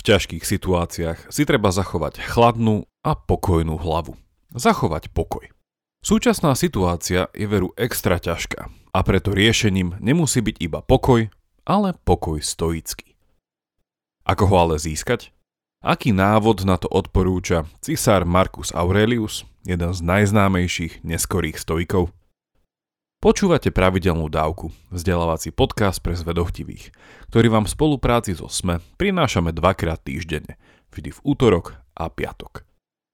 V ťažkých situáciách si treba zachovať chladnú a pokojnú hlavu. Zachovať pokoj. Súčasná situácia je veru extra ťažká a preto riešením nemusí byť iba pokoj, ale pokoj stoický. Ako ho ale získať? Aký návod na to odporúča cisár Marcus Aurelius, jeden z najznámejších neskorých stoikov? Počúvate pravidelnú dávku, vzdelávací podcast pre zvedochtivých, ktorý vám v spolupráci so SME prinášame dvakrát týždenne, vždy v útorok a piatok.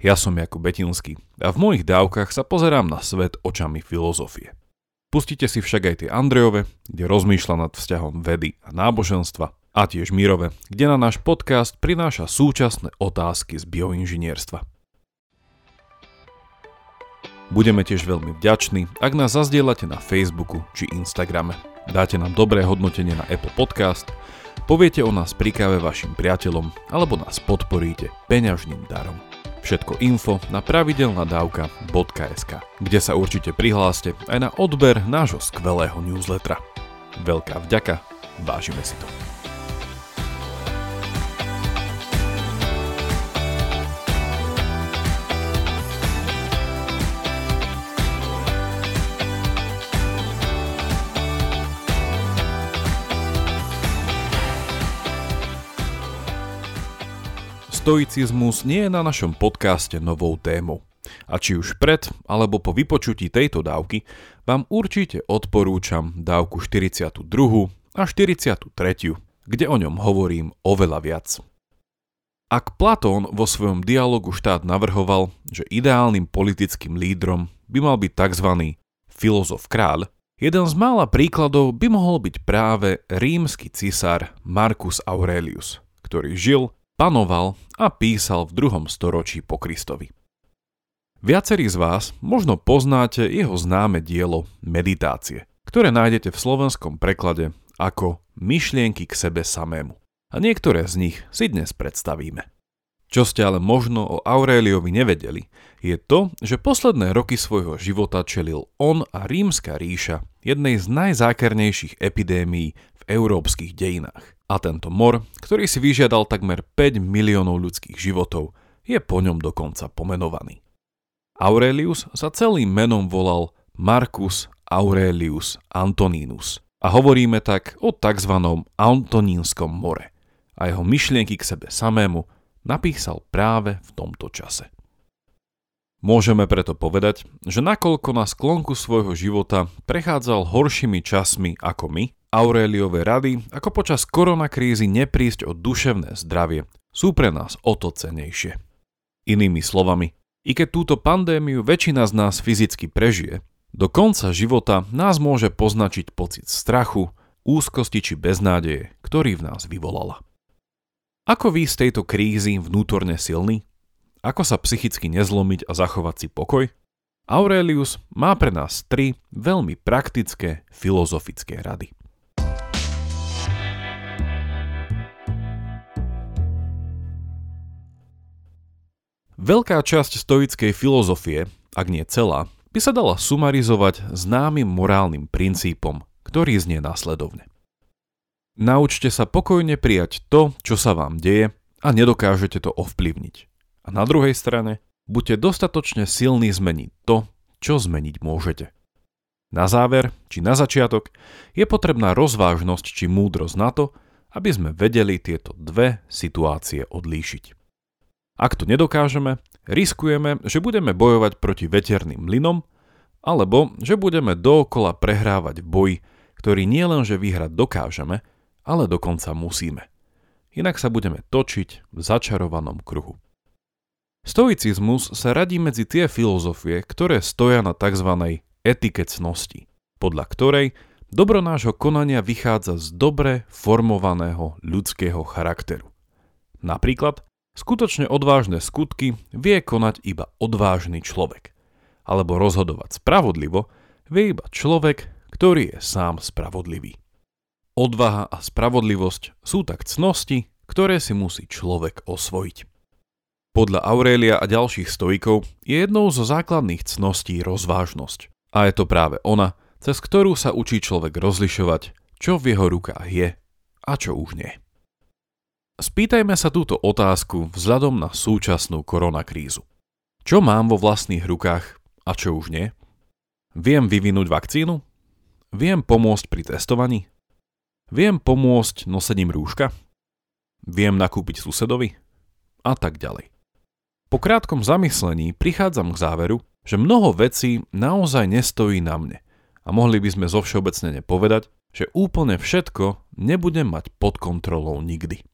Ja som Jakub Betinský a v mojich dávkach sa pozerám na svet očami filozofie. Pustite si však aj tie Andrejove, kde rozmýšľa nad vzťahom vedy a náboženstva a tiež Mirove, kde na náš podcast prináša súčasné otázky z bioinžinierstva. Budeme tiež veľmi vďační, ak nás zazdielate na Facebooku či Instagrame. Dáte nám dobré hodnotenie na Apple Podcast, poviete o nás pri káve vašim priateľom alebo nás podporíte peňažným darom. Všetko info na pravidelnadavka.sk, kde sa určite prihláste aj na odber nášho skvelého newslettera. Veľká vďaka, vážime si to. Stoicizmus nie je na našom podcaste novou témou. A či už pred alebo po vypočutí tejto dávky vám určite odporúčam dávku 42. a 43., kde o ňom hovorím oveľa viac. Ak Platón vo svojom dialogu štát navrhoval, že ideálnym politickým lídrom by mal byť tzv. filozof kráľ, jeden z mála príkladov by mohol byť práve rímsky cisár Marcus Aurelius, ktorý žil panoval a písal v druhom storočí po Kristovi. Viacerí z vás možno poznáte jeho známe dielo Meditácie, ktoré nájdete v slovenskom preklade ako Myšlienky k sebe samému. A niektoré z nich si dnes predstavíme. Čo ste ale možno o Auréliovi nevedeli, je to, že posledné roky svojho života čelil on a rímska ríša jednej z najzákernejších epidémií európskych dejinách. A tento mor, ktorý si vyžiadal takmer 5 miliónov ľudských životov, je po ňom dokonca pomenovaný. Aurelius sa celým menom volal Marcus Aurelius Antoninus a hovoríme tak o tzv. Antonínskom more a jeho myšlienky k sebe samému napísal práve v tomto čase. Môžeme preto povedať, že nakoľko na sklonku svojho života prechádzal horšími časmi ako my, Aureliové rady, ako počas koronakrízy neprísť o duševné zdravie, sú pre nás o to cenejšie. Inými slovami, i keď túto pandémiu väčšina z nás fyzicky prežije, do konca života nás môže poznačiť pocit strachu, úzkosti či beznádeje, ktorý v nás vyvolala. Ako vy z tejto krízy vnútorne silný? Ako sa psychicky nezlomiť a zachovať si pokoj? Aurelius má pre nás tri veľmi praktické filozofické rady. Veľká časť stoickej filozofie, ak nie celá, by sa dala sumarizovať známym morálnym princípom, ktorý znie následovne. Naučte sa pokojne prijať to, čo sa vám deje a nedokážete to ovplyvniť. A na druhej strane, buďte dostatočne silní zmeniť to, čo zmeniť môžete. Na záver, či na začiatok, je potrebná rozvážnosť či múdrosť na to, aby sme vedeli tieto dve situácie odlíšiť. Ak to nedokážeme, riskujeme, že budeme bojovať proti veterným mlynom, alebo že budeme dookola prehrávať v boji, ktorý nielenže vyhrať dokážeme, ale dokonca musíme. Inak sa budeme točiť v začarovanom kruhu. Stoicizmus sa radí medzi tie filozofie, ktoré stoja na tzv. etike cnosti, podľa ktorej dobro nášho konania vychádza z dobre formovaného ľudského charakteru. Napríklad Skutočne odvážne skutky vie konať iba odvážny človek. Alebo rozhodovať spravodlivo vie iba človek, ktorý je sám spravodlivý. Odvaha a spravodlivosť sú tak cnosti, ktoré si musí človek osvojiť. Podľa Aurelia a ďalších stojikov je jednou zo základných cností rozvážnosť. A je to práve ona, cez ktorú sa učí človek rozlišovať, čo v jeho rukách je a čo už nie. Spýtajme sa túto otázku vzhľadom na súčasnú koronakrízu. Čo mám vo vlastných rukách a čo už nie? Viem vyvinúť vakcínu? Viem pomôcť pri testovaní? Viem pomôcť nosením rúška? Viem nakúpiť susedovi? A tak ďalej. Po krátkom zamyslení prichádzam k záveru, že mnoho vecí naozaj nestojí na mne a mohli by sme zo všeobecne povedať, že úplne všetko nebudem mať pod kontrolou nikdy.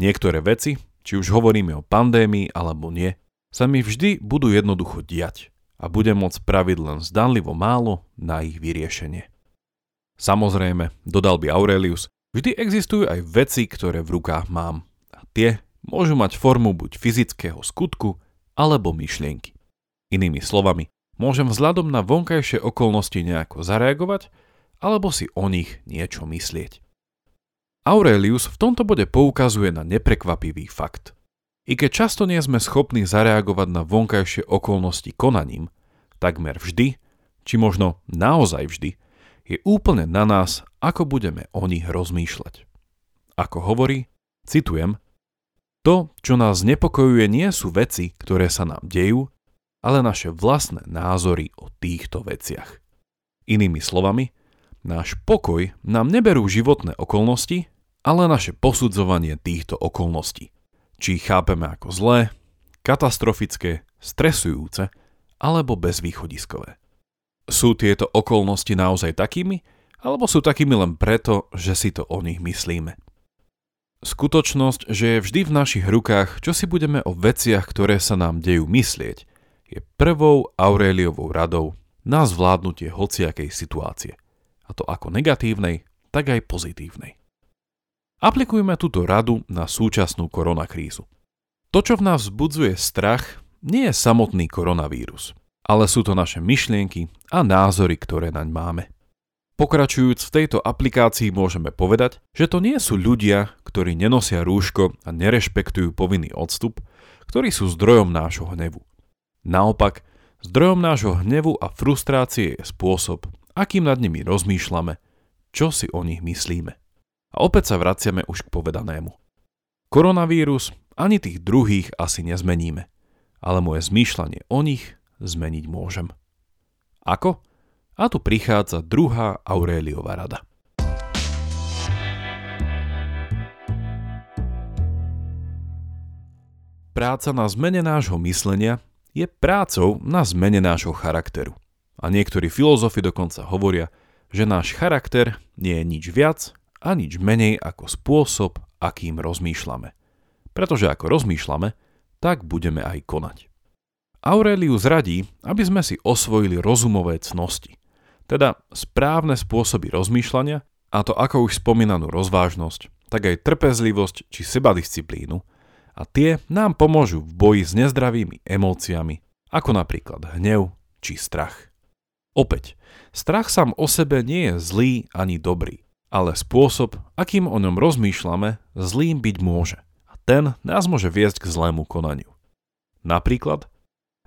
Niektoré veci, či už hovoríme o pandémii alebo nie, sa mi vždy budú jednoducho diať a budem môcť spraviť len zdanlivo málo na ich vyriešenie. Samozrejme, dodal by Aurelius, vždy existujú aj veci, ktoré v rukách mám a tie môžu mať formu buď fyzického skutku alebo myšlienky. Inými slovami, môžem vzhľadom na vonkajšie okolnosti nejako zareagovať alebo si o nich niečo myslieť. Aurelius v tomto bode poukazuje na neprekvapivý fakt. I keď často nie sme schopní zareagovať na vonkajšie okolnosti konaním, takmer vždy, či možno naozaj vždy, je úplne na nás, ako budeme o nich rozmýšľať. Ako hovorí, citujem, to, čo nás nepokojuje, nie sú veci, ktoré sa nám dejú, ale naše vlastné názory o týchto veciach. Inými slovami, náš pokoj nám neberú životné okolnosti, ale naše posudzovanie týchto okolností. Či ich chápeme ako zlé, katastrofické, stresujúce alebo bezvýchodiskové. Sú tieto okolnosti naozaj takými, alebo sú takými len preto, že si to o nich myslíme? Skutočnosť, že je vždy v našich rukách, čo si budeme o veciach, ktoré sa nám dejú myslieť, je prvou Aureliovou radou na zvládnutie hociakej situácie. A to ako negatívnej, tak aj pozitívnej. Aplikujme túto radu na súčasnú koronakrízu. To, čo v nás vzbudzuje strach, nie je samotný koronavírus, ale sú to naše myšlienky a názory, ktoré naň máme. Pokračujúc v tejto aplikácii môžeme povedať, že to nie sú ľudia, ktorí nenosia rúško a nerešpektujú povinný odstup, ktorí sú zdrojom nášho hnevu. Naopak, zdrojom nášho hnevu a frustrácie je spôsob, akým nad nimi rozmýšľame, čo si o nich myslíme. A opäť sa vraciame už k povedanému. Koronavírus ani tých druhých asi nezmeníme, ale moje zmýšľanie o nich zmeniť môžem. Ako? A tu prichádza druhá Aureliová rada. Práca na zmene nášho myslenia je prácou na zmene nášho charakteru. A niektorí filozofi dokonca hovoria, že náš charakter nie je nič viac a nič menej ako spôsob, akým rozmýšľame. Pretože ako rozmýšľame, tak budeme aj konať. Aurelius radí, aby sme si osvojili rozumové cnosti, teda správne spôsoby rozmýšľania, a to ako už spomínanú rozvážnosť, tak aj trpezlivosť či sebadisciplínu, a tie nám pomôžu v boji s nezdravými emóciami, ako napríklad hnev či strach. Opäť, strach sám o sebe nie je zlý ani dobrý ale spôsob, akým o ňom rozmýšľame, zlým byť môže. A ten nás môže viesť k zlému konaniu. Napríklad,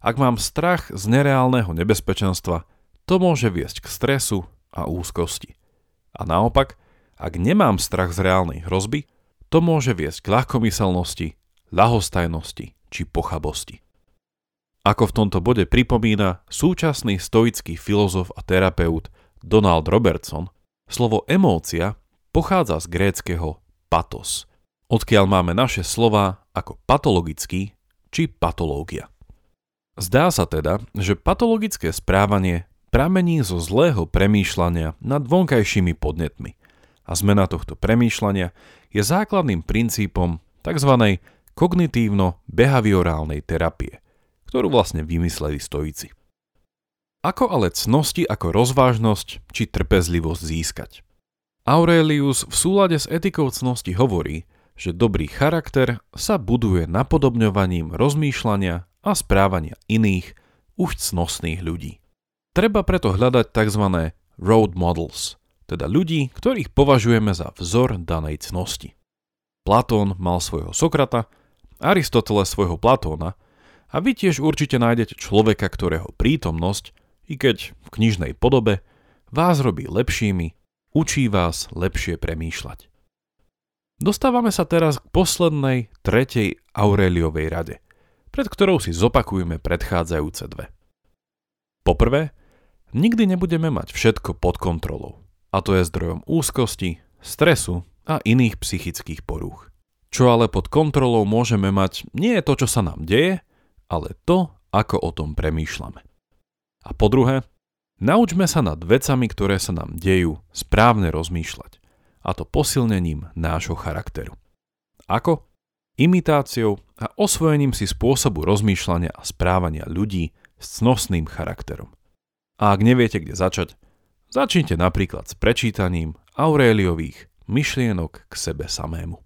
ak mám strach z nereálneho nebezpečenstva, to môže viesť k stresu a úzkosti. A naopak, ak nemám strach z reálnej hrozby, to môže viesť k ľahkomyselnosti, ľahostajnosti či pochabosti. Ako v tomto bode pripomína súčasný stoický filozof a terapeut Donald Robertson, Slovo emócia pochádza z gréckého patos, odkiaľ máme naše slova ako patologický či patológia. Zdá sa teda, že patologické správanie pramení zo zlého premýšľania nad vonkajšími podnetmi a zmena tohto premýšľania je základným princípom tzv. kognitívno-behaviorálnej terapie, ktorú vlastne vymysleli stoici. Ako ale cnosti ako rozvážnosť či trpezlivosť získať? Aurelius v súlade s etikou cnosti hovorí, že dobrý charakter sa buduje napodobňovaním rozmýšľania a správania iných, už cnostných ľudí. Treba preto hľadať tzv. road models, teda ľudí, ktorých považujeme za vzor danej cnosti. Platón mal svojho Sokrata, Aristoteles svojho Platóna a vy tiež určite nájdete človeka, ktorého prítomnosť i keď v knižnej podobe, vás robí lepšími, učí vás lepšie premýšľať. Dostávame sa teraz k poslednej, tretej Aureliovej rade, pred ktorou si zopakujeme predchádzajúce dve. Poprvé, nikdy nebudeme mať všetko pod kontrolou, a to je zdrojom úzkosti, stresu a iných psychických porúch. Čo ale pod kontrolou môžeme mať, nie je to, čo sa nám deje, ale to, ako o tom premýšľame. A po druhé, naučme sa nad vecami, ktoré sa nám dejú, správne rozmýšľať a to posilnením nášho charakteru. Ako? Imitáciou a osvojením si spôsobu rozmýšľania a správania ľudí s cnosným charakterom. A ak neviete, kde začať, začnite napríklad s prečítaním Auréliových myšlienok k sebe samému.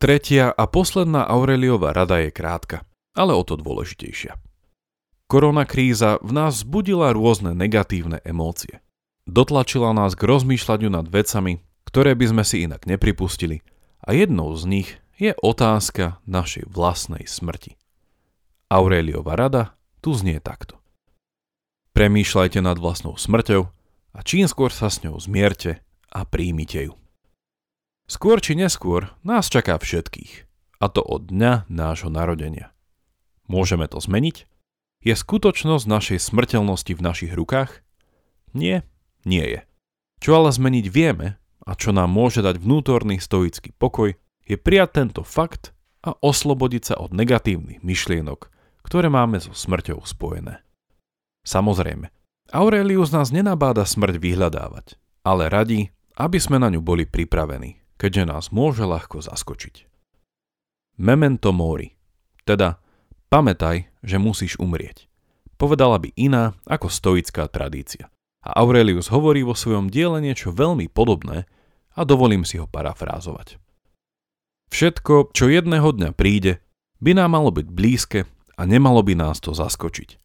Tretia a posledná Aureliova rada je krátka, ale o to dôležitejšia. Korona kríza v nás zbudila rôzne negatívne emócie. Dotlačila nás k rozmýšľaniu nad vecami, ktoré by sme si inak nepripustili a jednou z nich je otázka našej vlastnej smrti. Aureliova rada tu znie takto. Premýšľajte nad vlastnou smrťou a čím skôr sa s ňou zmierte a príjmite ju. Skôr či neskôr nás čaká všetkých, a to od dňa nášho narodenia. Môžeme to zmeniť? Je skutočnosť našej smrteľnosti v našich rukách? Nie, nie je. Čo ale zmeniť vieme a čo nám môže dať vnútorný stoický pokoj, je prijať tento fakt a oslobodiť sa od negatívnych myšlienok, ktoré máme so smrťou spojené. Samozrejme, Aurelius nás nenabáda smrť vyhľadávať, ale radí, aby sme na ňu boli pripravení, keďže nás môže ľahko zaskočiť. Memento mori, teda Pamätaj, že musíš umrieť. Povedala by iná ako stoická tradícia. A Aurelius hovorí vo svojom diele niečo veľmi podobné a dovolím si ho parafrázovať. Všetko, čo jedného dňa príde, by nám malo byť blízke a nemalo by nás to zaskočiť.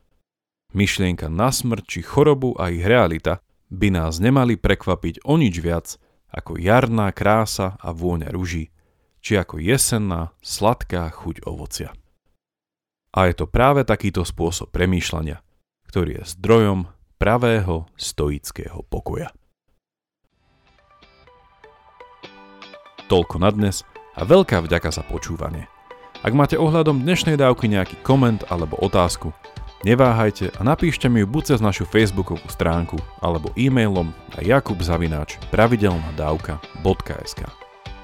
Myšlienka na smrť či chorobu a ich realita by nás nemali prekvapiť o nič viac ako jarná krása a vôňa ruží, či ako jesenná, sladká chuť ovocia. A je to práve takýto spôsob premýšľania, ktorý je zdrojom pravého stoického pokoja. Toľko na dnes a veľká vďaka za počúvanie. Ak máte ohľadom dnešnej dávky nejaký koment alebo otázku, neváhajte a napíšte mi ju buď cez našu facebookovú stránku alebo e-mailom na jakubzavináč pravidelnadavka.sk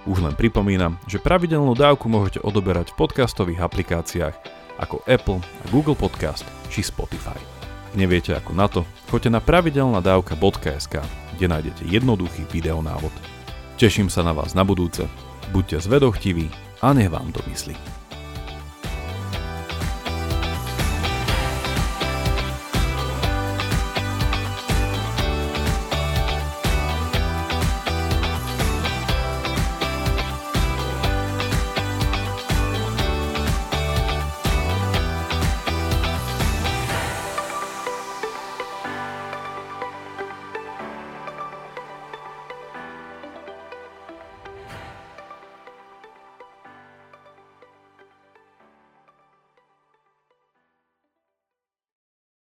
Už len pripomínam, že pravidelnú dávku môžete odoberať v podcastových aplikáciách ako Apple Google Podcast či Spotify. Ak neviete ako na to, choďte na pravidelnadavka.sk, kde nájdete jednoduchý videonávod. Teším sa na vás na budúce, buďte zvedochtiví a nech vám to myslí.